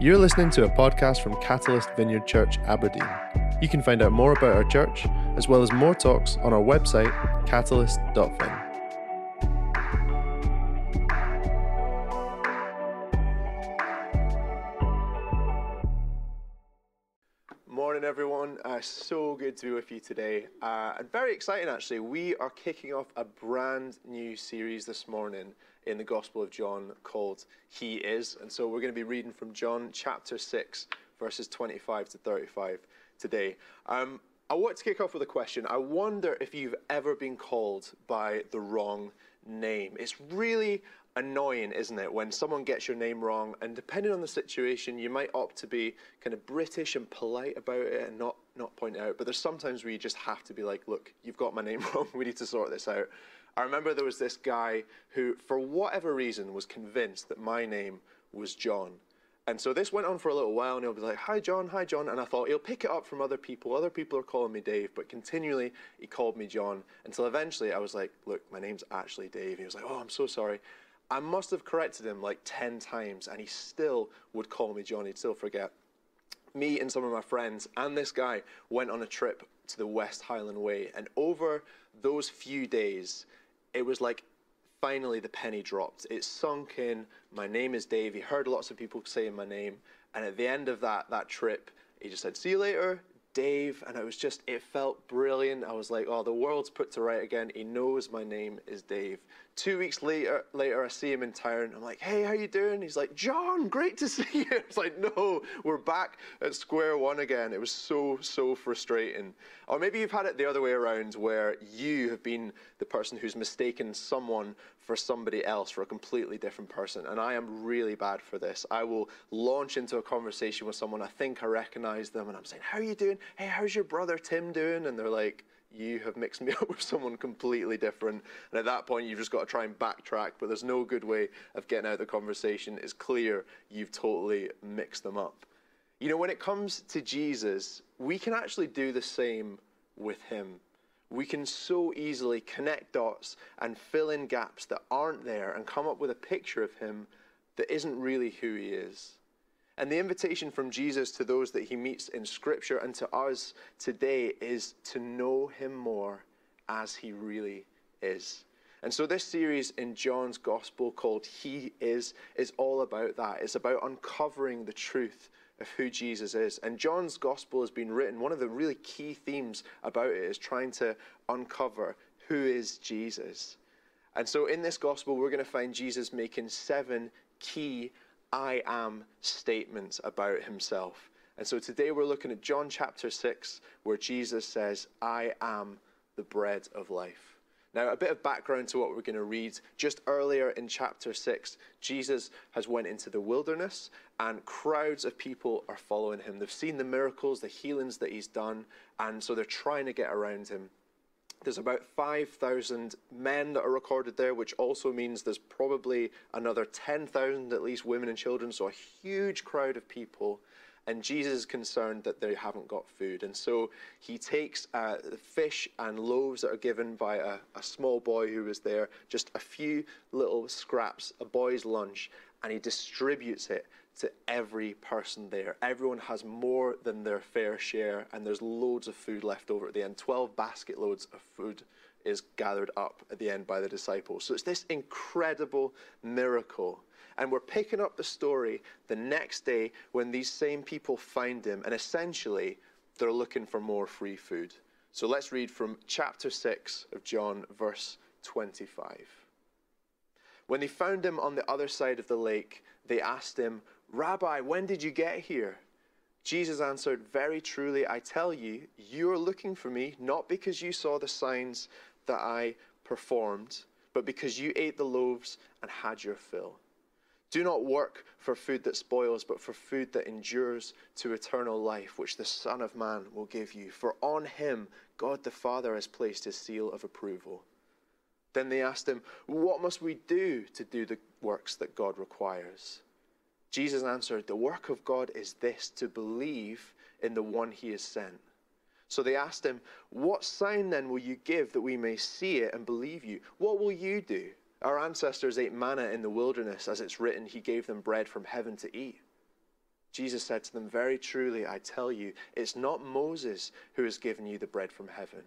You're listening to a podcast from Catalyst Vineyard Church, Aberdeen. You can find out more about our church, as well as more talks, on our website, catalyst.fin. Morning, everyone. Uh, so good to be with you today. Uh, and very exciting, actually. We are kicking off a brand new series this morning in the Gospel of John called He Is. And so we're going to be reading from John chapter 6, verses 25 to 35 today. Um, I want to kick off with a question. I wonder if you've ever been called by the wrong name. It's really annoying, isn't it, when someone gets your name wrong, and depending on the situation, you might opt to be kind of British and polite about it and not not point it out. But there's sometimes where you just have to be like, look, you've got my name wrong. We need to sort this out. I remember there was this guy who, for whatever reason, was convinced that my name was John. And so this went on for a little while, and he'll be like, Hi, John, hi, John. And I thought, he'll pick it up from other people. Other people are calling me Dave, but continually he called me John until eventually I was like, Look, my name's actually Dave. He was like, Oh, I'm so sorry. I must have corrected him like 10 times, and he still would call me John. He'd still forget. Me and some of my friends and this guy went on a trip to the West Highland Way, and over those few days, it was like finally the penny dropped. It sunk in. My name is Dave. He heard lots of people saying my name. And at the end of that, that trip, he just said, See you later, Dave. And it was just, it felt brilliant. I was like, Oh, the world's put to right again. He knows my name is Dave. Two weeks later, later, I see him in town. I'm like, Hey, how you doing? He's like, John, great to see you. It's like, No, we're back at square one again. It was so, so frustrating. Or maybe you've had it the other way around where you have been the person who's mistaken someone for somebody else, for a completely different person. And I am really bad for this. I will launch into a conversation with someone, I think I recognize them, and I'm saying, How are you doing? Hey, how's your brother Tim doing? And they're like, you have mixed me up with someone completely different. And at that point, you've just got to try and backtrack, but there's no good way of getting out of the conversation. It's clear you've totally mixed them up. You know, when it comes to Jesus, we can actually do the same with him. We can so easily connect dots and fill in gaps that aren't there and come up with a picture of him that isn't really who he is. And the invitation from Jesus to those that he meets in Scripture and to us today is to know him more as he really is. And so, this series in John's Gospel called He Is is all about that. It's about uncovering the truth of who Jesus is. And John's Gospel has been written. One of the really key themes about it is trying to uncover who is Jesus. And so, in this Gospel, we're going to find Jesus making seven key I am statements about himself. And so today we're looking at John chapter 6, where Jesus says, I am the bread of life. Now, a bit of background to what we're going to read. Just earlier in chapter 6, Jesus has went into the wilderness and crowds of people are following him. They've seen the miracles, the healings that he's done, and so they're trying to get around him. There's about 5,000 men that are recorded there, which also means there's probably another 10,000 at least women and children, so a huge crowd of people. And Jesus is concerned that they haven't got food. And so he takes uh, fish and loaves that are given by a, a small boy who was there, just a few little scraps, a boy's lunch, and he distributes it to every person there. Everyone has more than their fair share, and there's loads of food left over at the end. 12 basket loads of food is gathered up at the end by the disciples. So it's this incredible miracle. And we're picking up the story the next day when these same people find him, and essentially they're looking for more free food. So let's read from chapter 6 of John, verse 25. When they found him on the other side of the lake, they asked him, Rabbi, when did you get here? Jesus answered, Very truly, I tell you, you are looking for me not because you saw the signs that I performed, but because you ate the loaves and had your fill. Do not work for food that spoils, but for food that endures to eternal life, which the Son of Man will give you. For on him God the Father has placed his seal of approval. Then they asked him, What must we do to do the works that God requires? Jesus answered, The work of God is this, to believe in the one he has sent. So they asked him, What sign then will you give that we may see it and believe you? What will you do? Our ancestors ate manna in the wilderness, as it's written, He gave them bread from heaven to eat. Jesus said to them, Very truly, I tell you, it's not Moses who has given you the bread from heaven,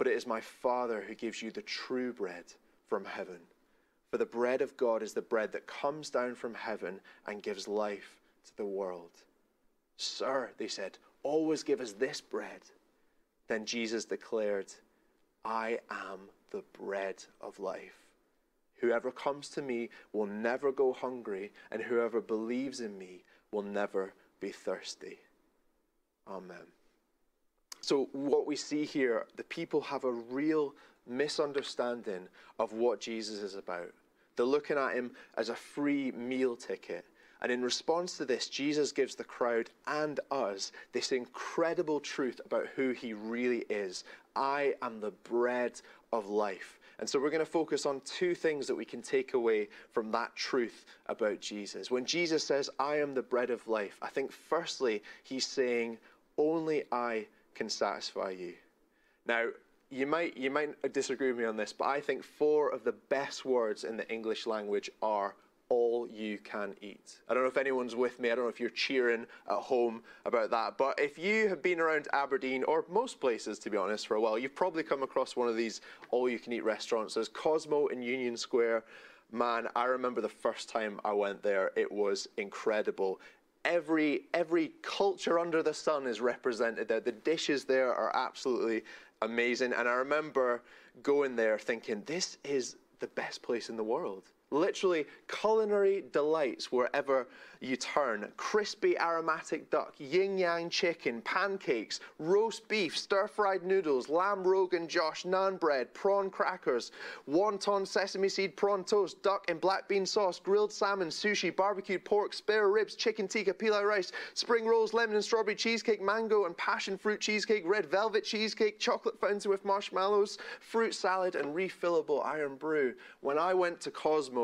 but it is my Father who gives you the true bread from heaven. For the bread of God is the bread that comes down from heaven and gives life to the world. Sir, they said, always give us this bread. Then Jesus declared, I am the bread of life. Whoever comes to me will never go hungry, and whoever believes in me will never be thirsty. Amen. So, what we see here, the people have a real misunderstanding of what Jesus is about. They're looking at him as a free meal ticket. And in response to this, Jesus gives the crowd and us this incredible truth about who he really is. I am the bread of life. And so we're going to focus on two things that we can take away from that truth about Jesus. When Jesus says, I am the bread of life, I think firstly, he's saying, only I can satisfy you. Now, you might, you might disagree with me on this, but I think four of the best words in the English language are all you can eat. I don't know if anyone's with me. I don't know if you're cheering at home about that. But if you have been around Aberdeen or most places, to be honest, for a while, you've probably come across one of these all you can eat restaurants. There's Cosmo in Union Square. Man, I remember the first time I went there, it was incredible. Every, every culture under the sun is represented there. The dishes there are absolutely amazing. And I remember going there thinking, this is the best place in the world. Literally, culinary delights wherever you turn. Crispy aromatic duck, yin yang chicken, pancakes, roast beef, stir fried noodles, lamb rogan josh, naan bread, prawn crackers, wonton sesame seed prawn toast, duck and black bean sauce, grilled salmon, sushi, barbecued pork, spare ribs, chicken tikka, pilau rice, spring rolls, lemon and strawberry cheesecake, mango and passion fruit cheesecake, red velvet cheesecake, chocolate fountain with marshmallows, fruit salad, and refillable Irn-Bru. When I went to Cosmo,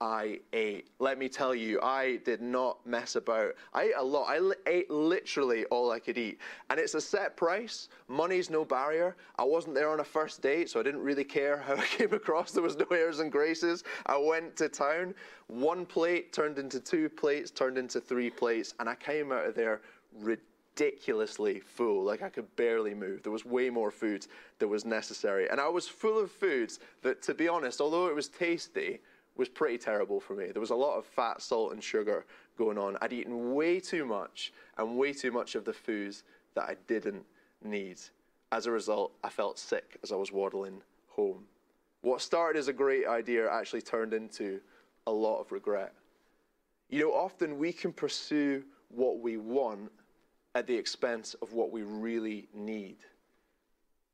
I ate. Let me tell you, I did not mess about. I ate a lot. I ate literally all I could eat. And it's a set price. Money's no barrier. I wasn't there on a first date, so I didn't really care how I came across. There was no airs and graces. I went to town. One plate turned into two plates, turned into three plates, and I came out of there ridiculously full. Like I could barely move. There was way more food than was necessary. And I was full of foods that, to be honest, although it was tasty, was pretty terrible for me. There was a lot of fat, salt, and sugar going on. I'd eaten way too much and way too much of the foods that I didn't need. As a result, I felt sick as I was waddling home. What started as a great idea actually turned into a lot of regret. You know, often we can pursue what we want at the expense of what we really need.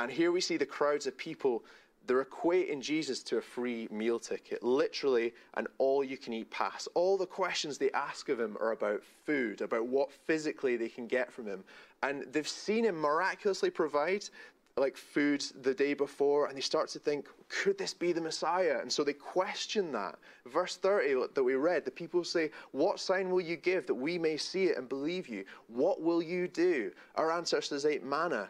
And here we see the crowds of people they're equating Jesus to a free meal ticket, literally an all you can eat pass. All the questions they ask of him are about food, about what physically they can get from him. And they've seen him miraculously provide like food the day before, and they start to think, could this be the Messiah? And so they question that. Verse 30 that we read, the people say, What sign will you give that we may see it and believe you? What will you do? Our ancestors ate manna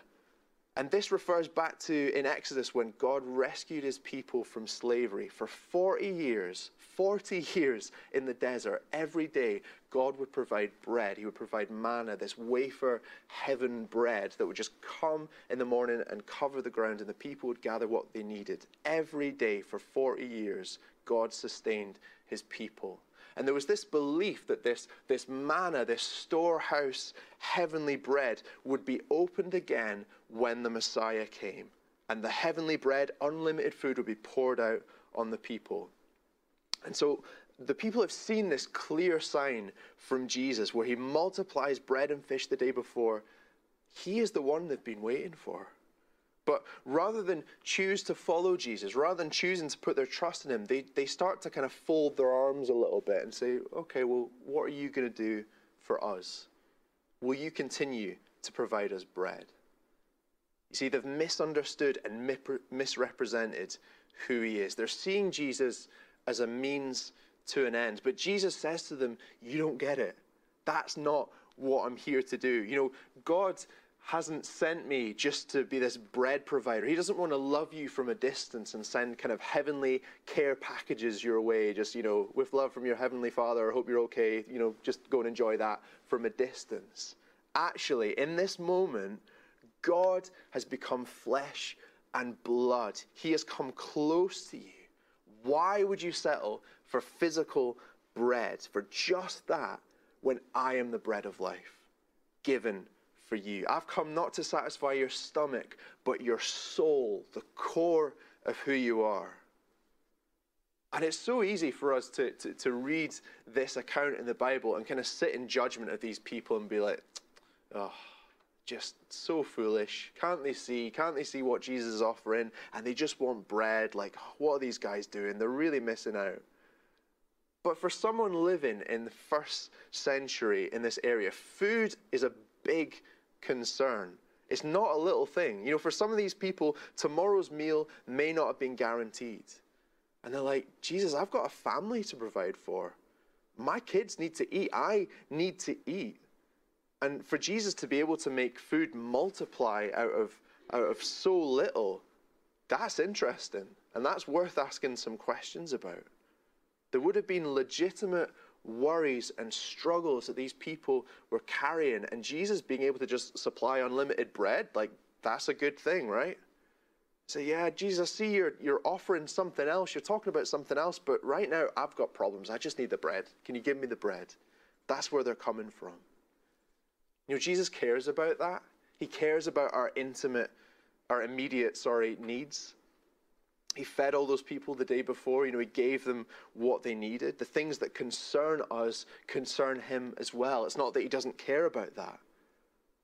and this refers back to in Exodus when God rescued his people from slavery for 40 years, 40 years in the desert. Every day, God would provide bread. He would provide manna, this wafer heaven bread that would just come in the morning and cover the ground, and the people would gather what they needed. Every day for 40 years, God sustained his people. And there was this belief that this, this manna, this storehouse heavenly bread, would be opened again when the Messiah came. And the heavenly bread, unlimited food, would be poured out on the people. And so the people have seen this clear sign from Jesus where he multiplies bread and fish the day before. He is the one they've been waiting for. But rather than choose to follow Jesus, rather than choosing to put their trust in him, they, they start to kind of fold their arms a little bit and say, okay, well, what are you going to do for us? Will you continue to provide us bread? You see, they've misunderstood and misrepresented who he is. They're seeing Jesus as a means to an end. But Jesus says to them, You don't get it. That's not what I'm here to do. You know, God hasn't sent me just to be this bread provider. He doesn't want to love you from a distance and send kind of heavenly care packages your way, just, you know, with love from your heavenly Father, I hope you're okay, you know, just go and enjoy that from a distance. Actually, in this moment, God has become flesh and blood. He has come close to you. Why would you settle for physical bread, for just that, when I am the bread of life, given for you? I've come not to satisfy your stomach, but your soul, the core of who you are. And it's so easy for us to, to, to read this account in the Bible and kind of sit in judgment of these people and be like, oh, just so foolish. Can't they see? Can't they see what Jesus is offering? And they just want bread. Like, what are these guys doing? They're really missing out. But for someone living in the first century in this area, food is a big concern. It's not a little thing. You know, for some of these people, tomorrow's meal may not have been guaranteed. And they're like, Jesus, I've got a family to provide for. My kids need to eat. I need to eat. And for Jesus to be able to make food multiply out of, out of so little, that's interesting. And that's worth asking some questions about. There would have been legitimate worries and struggles that these people were carrying. And Jesus being able to just supply unlimited bread, like, that's a good thing, right? Say, yeah, Jesus, see you're, you're offering something else. You're talking about something else, but right now I've got problems. I just need the bread. Can you give me the bread? That's where they're coming from. You know, Jesus cares about that. He cares about our intimate, our immediate, sorry, needs. He fed all those people the day before. You know, he gave them what they needed. The things that concern us concern him as well. It's not that he doesn't care about that.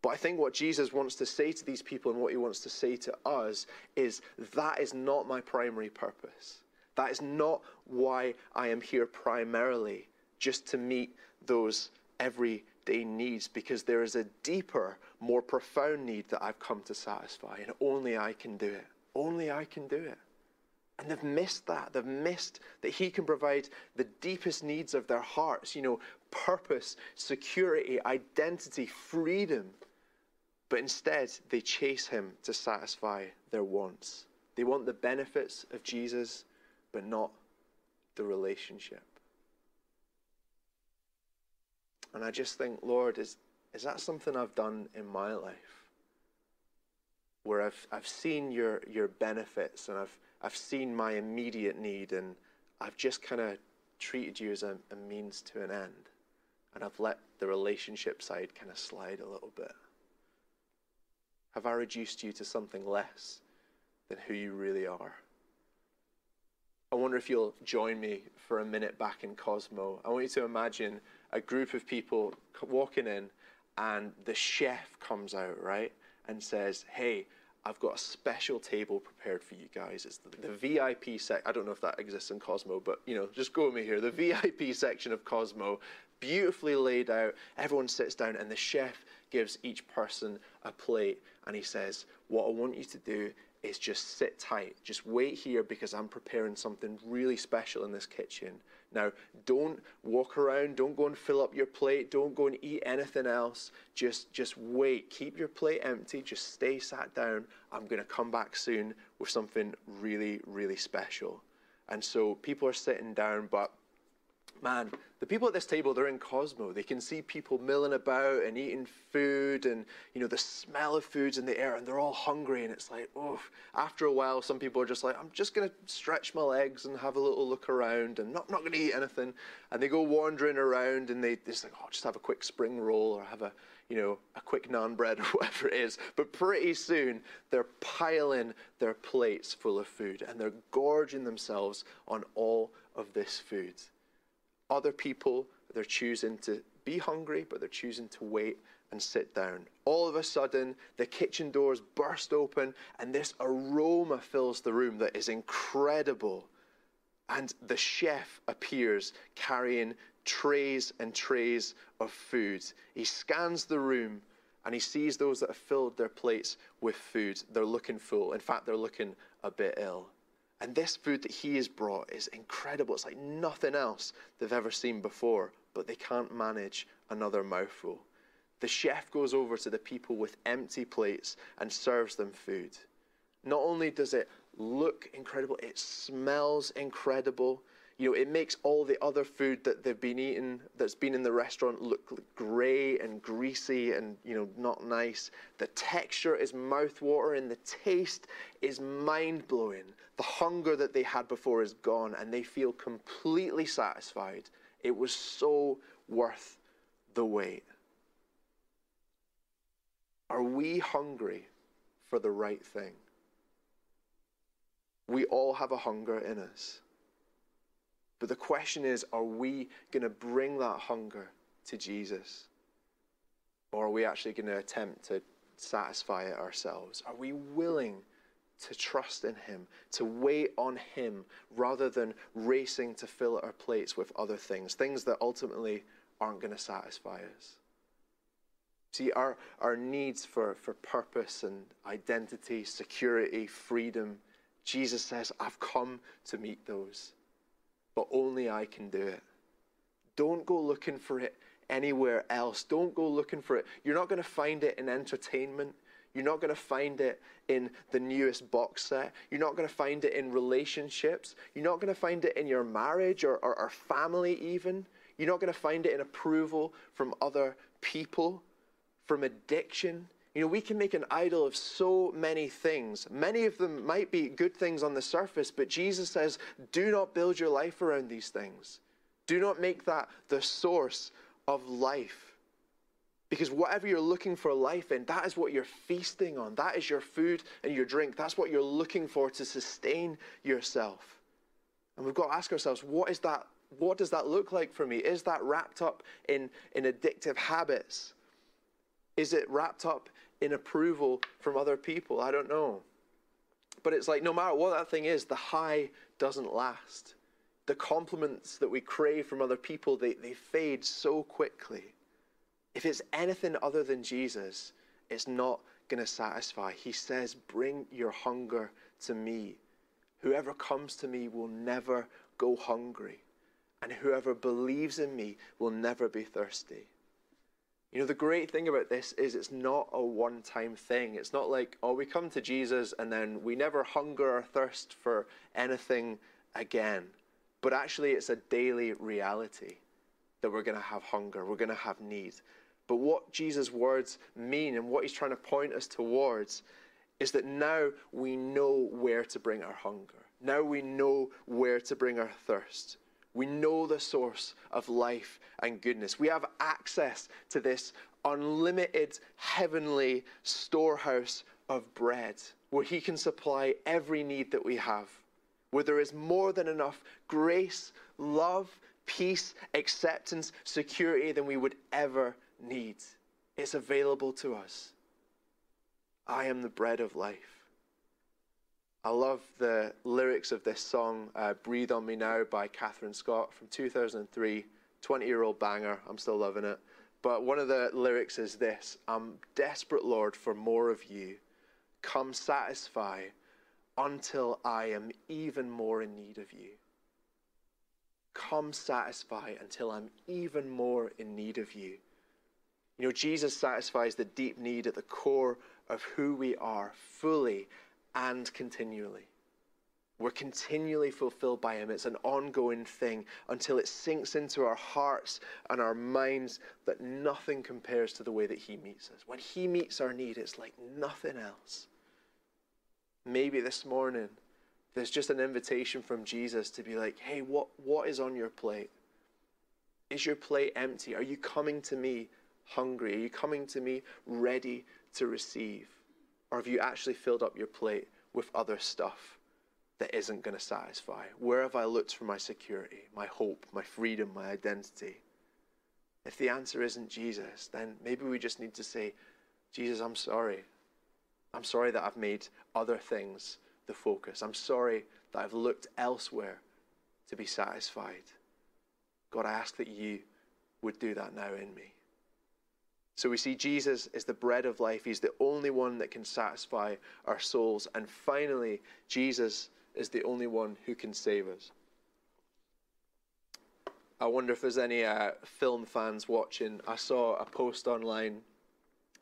But I think what Jesus wants to say to these people and what he wants to say to us is that is not my primary purpose. That is not why I am here primarily, just to meet those every they need because there is a deeper, more profound need that I've come to satisfy, and only I can do it. Only I can do it. And they've missed that. They've missed that He can provide the deepest needs of their hearts, you know, purpose, security, identity, freedom. But instead, they chase Him to satisfy their wants. They want the benefits of Jesus, but not the relationship. And I just think, Lord, is, is that something I've done in my life? Where I've, I've seen your, your benefits and I've, I've seen my immediate need and I've just kind of treated you as a, a means to an end. And I've let the relationship side kind of slide a little bit. Have I reduced you to something less than who you really are? I wonder if you'll join me for a minute back in Cosmo. I want you to imagine a group of people walking in, and the chef comes out, right, and says, Hey, I've got a special table prepared for you guys. It's the, the VIP sec. I don't know if that exists in Cosmo, but you know, just go with me here. The VIP section of Cosmo, beautifully laid out. Everyone sits down, and the chef gives each person a plate, and he says, "What I want you to do is just sit tight. Just wait here because I'm preparing something really special in this kitchen. Now, don't walk around, don't go and fill up your plate, don't go and eat anything else. Just just wait. Keep your plate empty, just stay sat down. I'm going to come back soon with something really really special. And so people are sitting down, but man, the people at this table, they're in Cosmo. They can see people milling about and eating food and, you know, the smell of food's in the air and they're all hungry. And it's like, oh, after a while, some people are just like, I'm just going to stretch my legs and have a little look around and not, not going to eat anything. And they go wandering around and they, they just like, oh, just have a quick spring roll or have a, you know, a quick naan bread or whatever it is. But pretty soon, they're piling their plates full of food and they're gorging themselves on all of this food. Other people, they're choosing to be hungry, but they're choosing to wait and sit down. All of a sudden, the kitchen doors burst open, and this aroma fills the room that is incredible. And the chef appears carrying trays and trays of food. He scans the room and he sees those that have filled their plates with food. They're looking full. In fact, they're looking a bit ill. And this food that he has brought is incredible. It's like nothing else they've ever seen before, but they can't manage another mouthful. The chef goes over to the people with empty plates and serves them food. Not only does it look incredible, it smells incredible. You know, it makes all the other food that they've been eating, that's been in the restaurant, look grey and greasy and, you know, not nice. The texture is mouth-watering. The taste is mind-blowing. The hunger that they had before is gone and they feel completely satisfied. It was so worth the wait. Are we hungry for the right thing? We all have a hunger in us. But the question is are we going to bring that hunger to Jesus? Or are we actually going to attempt to satisfy it ourselves? Are we willing to trust in Him, to wait on Him, rather than racing to fill our plates with other things, things that ultimately aren't going to satisfy us? See, our, our needs for, for purpose and identity, security, freedom, Jesus says, I've come to meet those but only I can do it. Don't go looking for it anywhere else. Don't go looking for it. You're not going to find it in entertainment. You're not going to find it in the newest box set. You're not going to find it in relationships. You're not going to find it in your marriage or, or, or family, even. You're not going to find it in approval from other people, from addiction. You know, we can make an idol of so many things. Many of them might be good things on the surface, but Jesus says, do not build your life around these things. Do not make that the source of life. Because whatever you're looking for life in, that is what you're feasting on. That is your food and your drink. That's what you're looking for to sustain yourself. And we've got to ask ourselves, what is that? What does that look like for me? Is that wrapped up in, in addictive habits? Is it wrapped up in approval from other people. I don't know. But it's like no matter what that thing is, the high doesn't last. The compliments that we crave from other people, they, they fade so quickly. If it's anything other than Jesus, it's not going to satisfy. He says, Bring your hunger to me. Whoever comes to me will never go hungry, and whoever believes in me will never be thirsty. You know, the great thing about this is it's not a one time thing. It's not like, oh, we come to Jesus and then we never hunger or thirst for anything again. But actually, it's a daily reality that we're going to have hunger, we're going to have need. But what Jesus' words mean and what he's trying to point us towards is that now we know where to bring our hunger. Now we know where to bring our thirst. We know the source of life and goodness. We have access to this unlimited heavenly storehouse of bread where He can supply every need that we have, where there is more than enough grace, love, peace, acceptance, security than we would ever need. It's available to us. I am the bread of life. I love the lyrics of this song, uh, Breathe on Me Now by Kathryn Scott from 2003. 20 year old banger. I'm still loving it. But one of the lyrics is this I'm desperate, Lord, for more of you. Come satisfy until I am even more in need of you. Come satisfy until I'm even more in need of you. You know, Jesus satisfies the deep need at the core of who we are fully and continually. We're continually fulfilled by Him. It's an ongoing thing until it sinks into our hearts and our minds that nothing compares to the way that He meets us. When He meets our need, it's like nothing else. Maybe this morning, there's just an invitation from Jesus to be like, hey, what, what is on your plate? Is your plate empty? Are you coming to me hungry? Are you coming to me ready to receive? Or have you actually filled up your plate with other stuff that isn't going to satisfy? Where have I looked for my security, my hope, my freedom, my identity? If the answer isn't Jesus, then maybe we just need to say, Jesus, I'm sorry. I'm sorry that I've made other things the focus. I'm sorry that I've looked elsewhere to be satisfied. God, I ask that you would do that now in me. So we see Jesus is the bread of life. He's the only one that can satisfy our souls. And finally, Jesus is the only one who can save us. I wonder if there's any uh, film fans watching. I saw a post online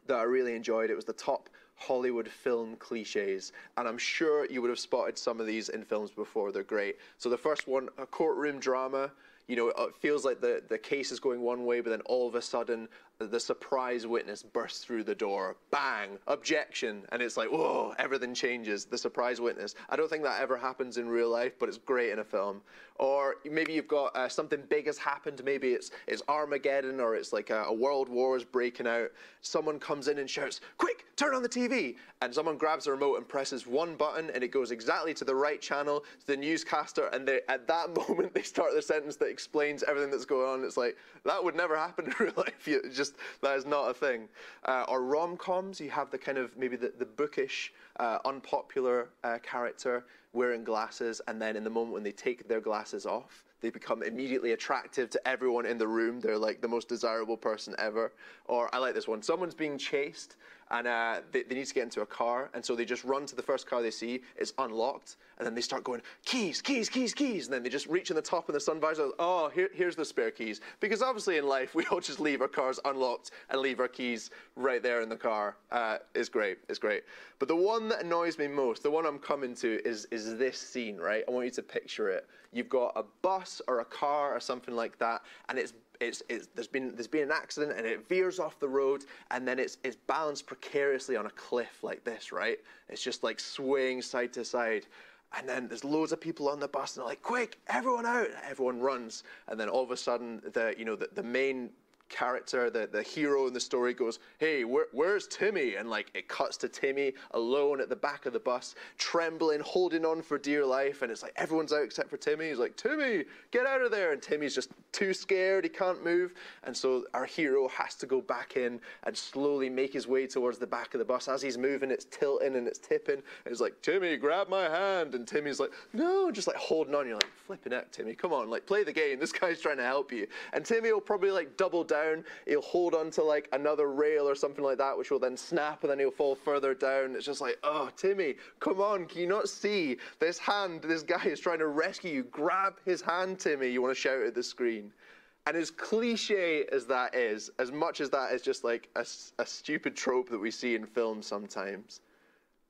that I really enjoyed. It was the top Hollywood film cliches, and I'm sure you would have spotted some of these in films before. They're great. So the first one, a courtroom drama. You know, it feels like the, the case is going one way, but then all of a sudden the surprise witness bursts through the door, bang, objection, and it's like, whoa, everything changes. The surprise witness. I don't think that ever happens in real life, but it's great in a film. Or maybe you've got uh, something big has happened. Maybe it's it's Armageddon, or it's like a, a world war is breaking out. Someone comes in and shouts, "Quick, turn on the TV!" And someone grabs the remote and presses one button, and it goes exactly to the right channel to the newscaster. And they, at that moment, they start the sentence that explains everything that's going on. It's like that would never happen in real life. You just just that is not a thing. Uh, or rom coms, you have the kind of maybe the, the bookish, uh, unpopular uh, character wearing glasses, and then in the moment when they take their glasses off, they become immediately attractive to everyone in the room. They're like the most desirable person ever. Or I like this one. Someone's being chased and uh, they, they, need to get into a car, and so they just run to the first car they see. It's unlocked, and then they start going keys, keys, keys, keys, and then they just reach in the top of the sun visor. Oh, here, here's the spare keys. Because obviously in life we all just leave our cars unlocked and leave our keys right there in the car. Uh, it's great, it's great. But the one that annoys me most, the one I'm coming to, is is this scene. Right? I want you to picture it. You've got a bus or a car or something like that, and it's it's, it's, there's been there's been an accident and it veers off the road and then it's it's balanced precariously on a cliff like this, right? It's just like swaying side to side. And then there's loads of people on the bus and they're like, quick, everyone out. And everyone runs. And then all of a sudden the you know the, the main character, the, the hero in the story goes, Hey, where, where's Timmy? And like it cuts to Timmy alone at the back of the bus, trembling, holding on for dear life. And it's like everyone's out except for Timmy. He's like, Timmy, get out of there. And Timmy's just too scared. He can't move. And so our hero has to go back in and slowly make his way towards the back of the bus. As he's moving, it's tilting and it's tipping. And he's like, Timmy, grab my hand. And Timmy's like, No, just like holding on. You're like, flipping out, Timmy. Come on, like play the game. This guy's trying to help you. And Timmy will probably like double down down, he'll hold onto like another rail or something like that, which will then snap and then he'll fall further down. It's just like, oh, Timmy, come on, can you not see this hand? This guy is trying to rescue you. Grab his hand, Timmy. You want to shout at the screen. And as cliche as that is, as much as that is just like a, a stupid trope that we see in films sometimes,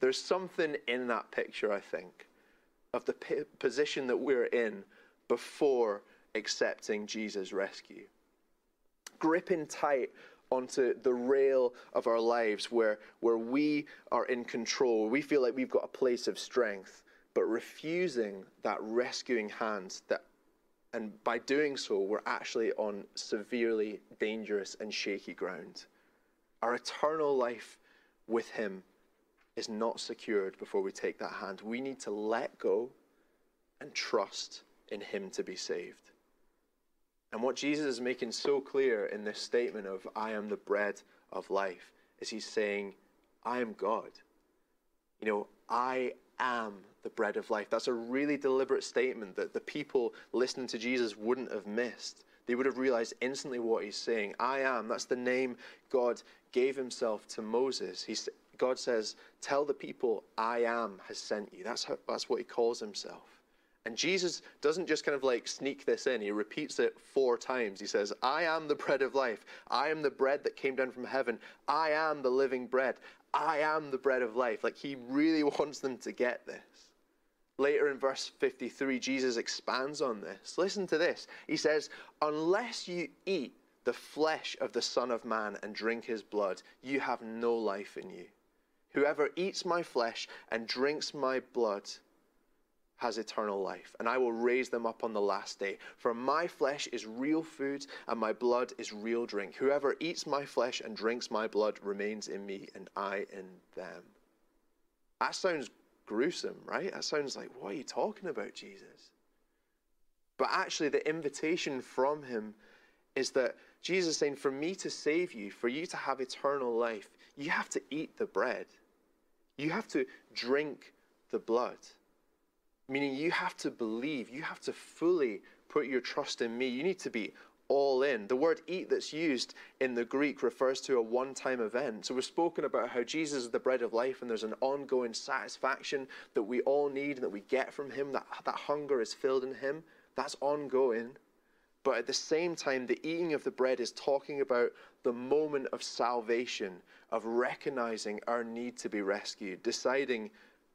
there's something in that picture, I think, of the position that we're in before accepting Jesus' rescue gripping tight onto the rail of our lives where, where we are in control. We feel like we've got a place of strength, but refusing that rescuing hand that and by doing so, we're actually on severely dangerous and shaky ground. Our eternal life with Him is not secured before we take that hand. We need to let go and trust in Him to be saved. And what Jesus is making so clear in this statement of, I am the bread of life, is he's saying, I am God. You know, I am the bread of life. That's a really deliberate statement that the people listening to Jesus wouldn't have missed. They would have realized instantly what he's saying. I am. That's the name God gave himself to Moses. God says, Tell the people, I am has sent you. That's, how, that's what he calls himself. And Jesus doesn't just kind of like sneak this in, he repeats it four times. He says, I am the bread of life. I am the bread that came down from heaven. I am the living bread. I am the bread of life. Like he really wants them to get this. Later in verse 53, Jesus expands on this. Listen to this. He says, Unless you eat the flesh of the Son of Man and drink his blood, you have no life in you. Whoever eats my flesh and drinks my blood, has eternal life, and I will raise them up on the last day. For my flesh is real food, and my blood is real drink. Whoever eats my flesh and drinks my blood remains in me, and I in them. That sounds gruesome, right? That sounds like, what are you talking about, Jesus? But actually, the invitation from him is that Jesus is saying, for me to save you, for you to have eternal life, you have to eat the bread, you have to drink the blood. Meaning you have to believe, you have to fully put your trust in me. You need to be all in. The word eat that's used in the Greek refers to a one time event. So we've spoken about how Jesus is the bread of life and there's an ongoing satisfaction that we all need and that we get from him, that, that hunger is filled in him. That's ongoing. But at the same time, the eating of the bread is talking about the moment of salvation, of recognizing our need to be rescued, deciding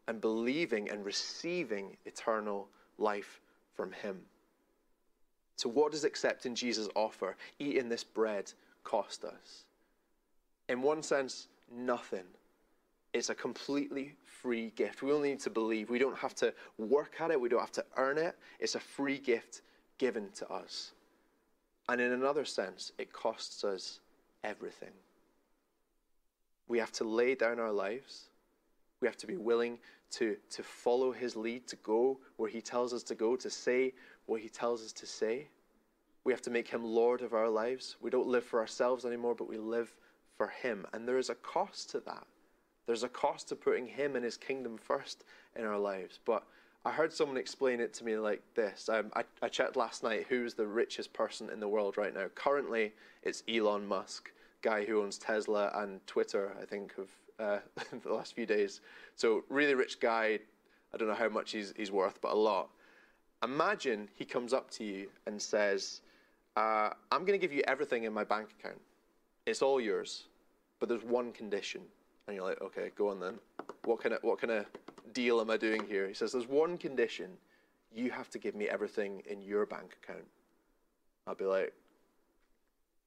and believing and receiving eternal life from Him. So, what does accepting Jesus' offer, eating this bread, cost us? In one sense, nothing. It's a completely free gift. We only need to believe. We don't have to work at it, we don't have to earn it. It's a free gift given to us. And in another sense, it costs us everything. We have to lay down our lives. We have to be willing to, to follow his lead, to go where he tells us to go, to say what he tells us to say. We have to make him Lord of our lives. We don't live for ourselves anymore, but we live for him. And there is a cost to that. There's a cost to putting him and his kingdom first in our lives. But I heard someone explain it to me like this. Um, I, I checked last night who's the richest person in the world right now. Currently, it's Elon Musk, guy who owns Tesla and Twitter, I think, of uh, the last few days. So, really rich guy. I don't know how much he's, he's worth, but a lot. Imagine he comes up to you and says, uh, I'm going to give you everything in my bank account. It's all yours, but there's one condition. And you're like, okay, go on then. What kind of what kind of deal am I doing here? He says, there's one condition. You have to give me everything in your bank account. I'll be like,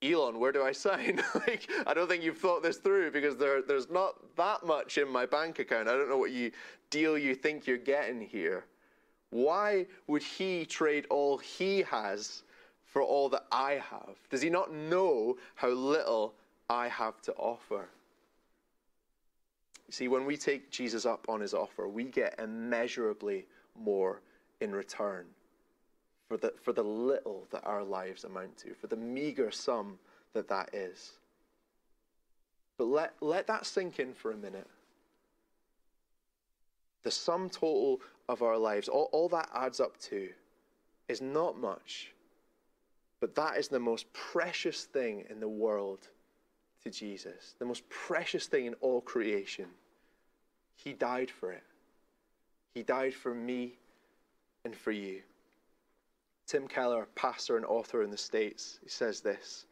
Elon, where do I sign? like, I don't think you've thought this through because there, there's not that much in my bank account. I don't know what you deal you think you're getting here. Why would he trade all he has for all that I have? Does he not know how little I have to offer? See, when we take Jesus up on his offer, we get immeasurably more in return for the, for the little that our lives amount to, for the meager sum that that is. But let, let that sink in for a minute. The sum total of our lives, all, all that adds up to, is not much. But that is the most precious thing in the world to Jesus, the most precious thing in all creation. He died for it. He died for me and for you. Tim Keller, pastor and author in the States, he says this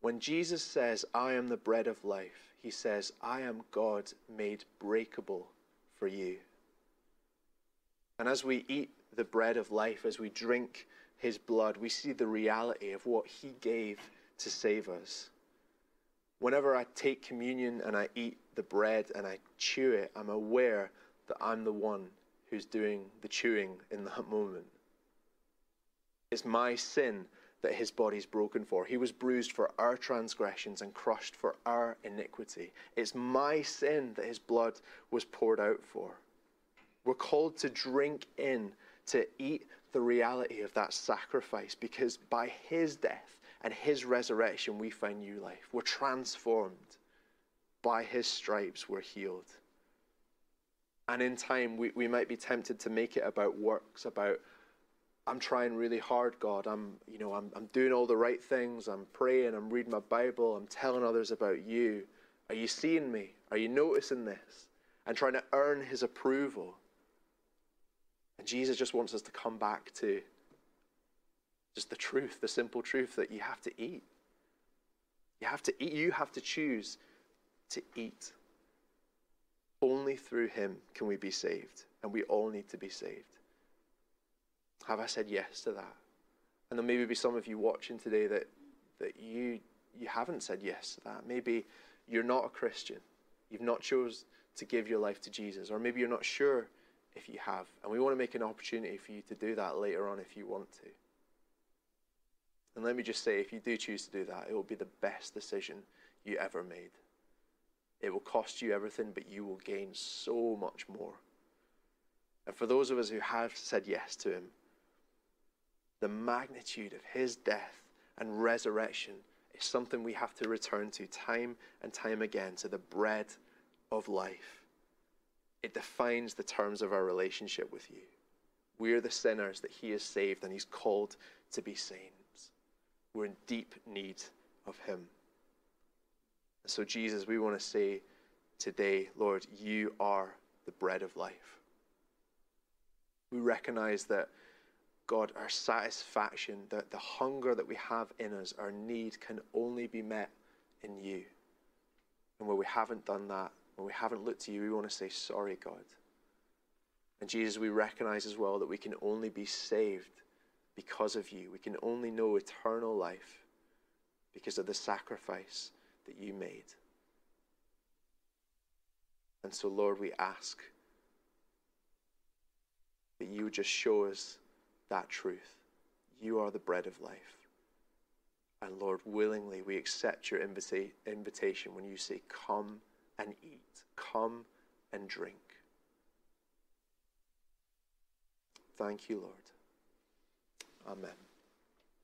When Jesus says, I am the bread of life, he says, I am God made breakable for you. And as we eat the bread of life, as we drink his blood, we see the reality of what he gave to save us. Whenever I take communion and I eat the bread and I chew it, I'm aware that I'm the one who's doing the chewing in that moment. It's my sin that his body's broken for. He was bruised for our transgressions and crushed for our iniquity. It's my sin that his blood was poured out for. We're called to drink in, to eat the reality of that sacrifice because by his death, and his resurrection, we find new life. We're transformed. By his stripes, we're healed. And in time, we, we might be tempted to make it about works, about, I'm trying really hard, God. I'm, you know, I'm, I'm doing all the right things. I'm praying. I'm reading my Bible. I'm telling others about you. Are you seeing me? Are you noticing this? And trying to earn his approval. And Jesus just wants us to come back to just the truth, the simple truth that you have to eat. You have to eat, you have to choose to eat. Only through him can we be saved, and we all need to be saved. Have I said yes to that? And there maybe be some of you watching today that, that you, you haven't said yes to that. Maybe you're not a Christian. You've not chose to give your life to Jesus, or maybe you're not sure if you have. And we want to make an opportunity for you to do that later on if you want to. And let me just say, if you do choose to do that, it will be the best decision you ever made. It will cost you everything, but you will gain so much more. And for those of us who have said yes to Him, the magnitude of His death and resurrection is something we have to return to time and time again to the bread of life. It defines the terms of our relationship with you. We are the sinners that He has saved and He's called to be saints. We're in deep need of Him. So, Jesus, we want to say today, Lord, you are the bread of life. We recognize that God, our satisfaction, the, the hunger that we have in us, our need can only be met in you. And where we haven't done that, when we haven't looked to you, we want to say, Sorry, God. And Jesus, we recognize as well that we can only be saved because of you. We can only know eternal life because of the sacrifice that you made. And so, Lord, we ask that you just show us that truth. You are the bread of life. And Lord, willingly we accept your invita- invitation when you say, Come and eat, come and drink. Thank you, Lord. Amen.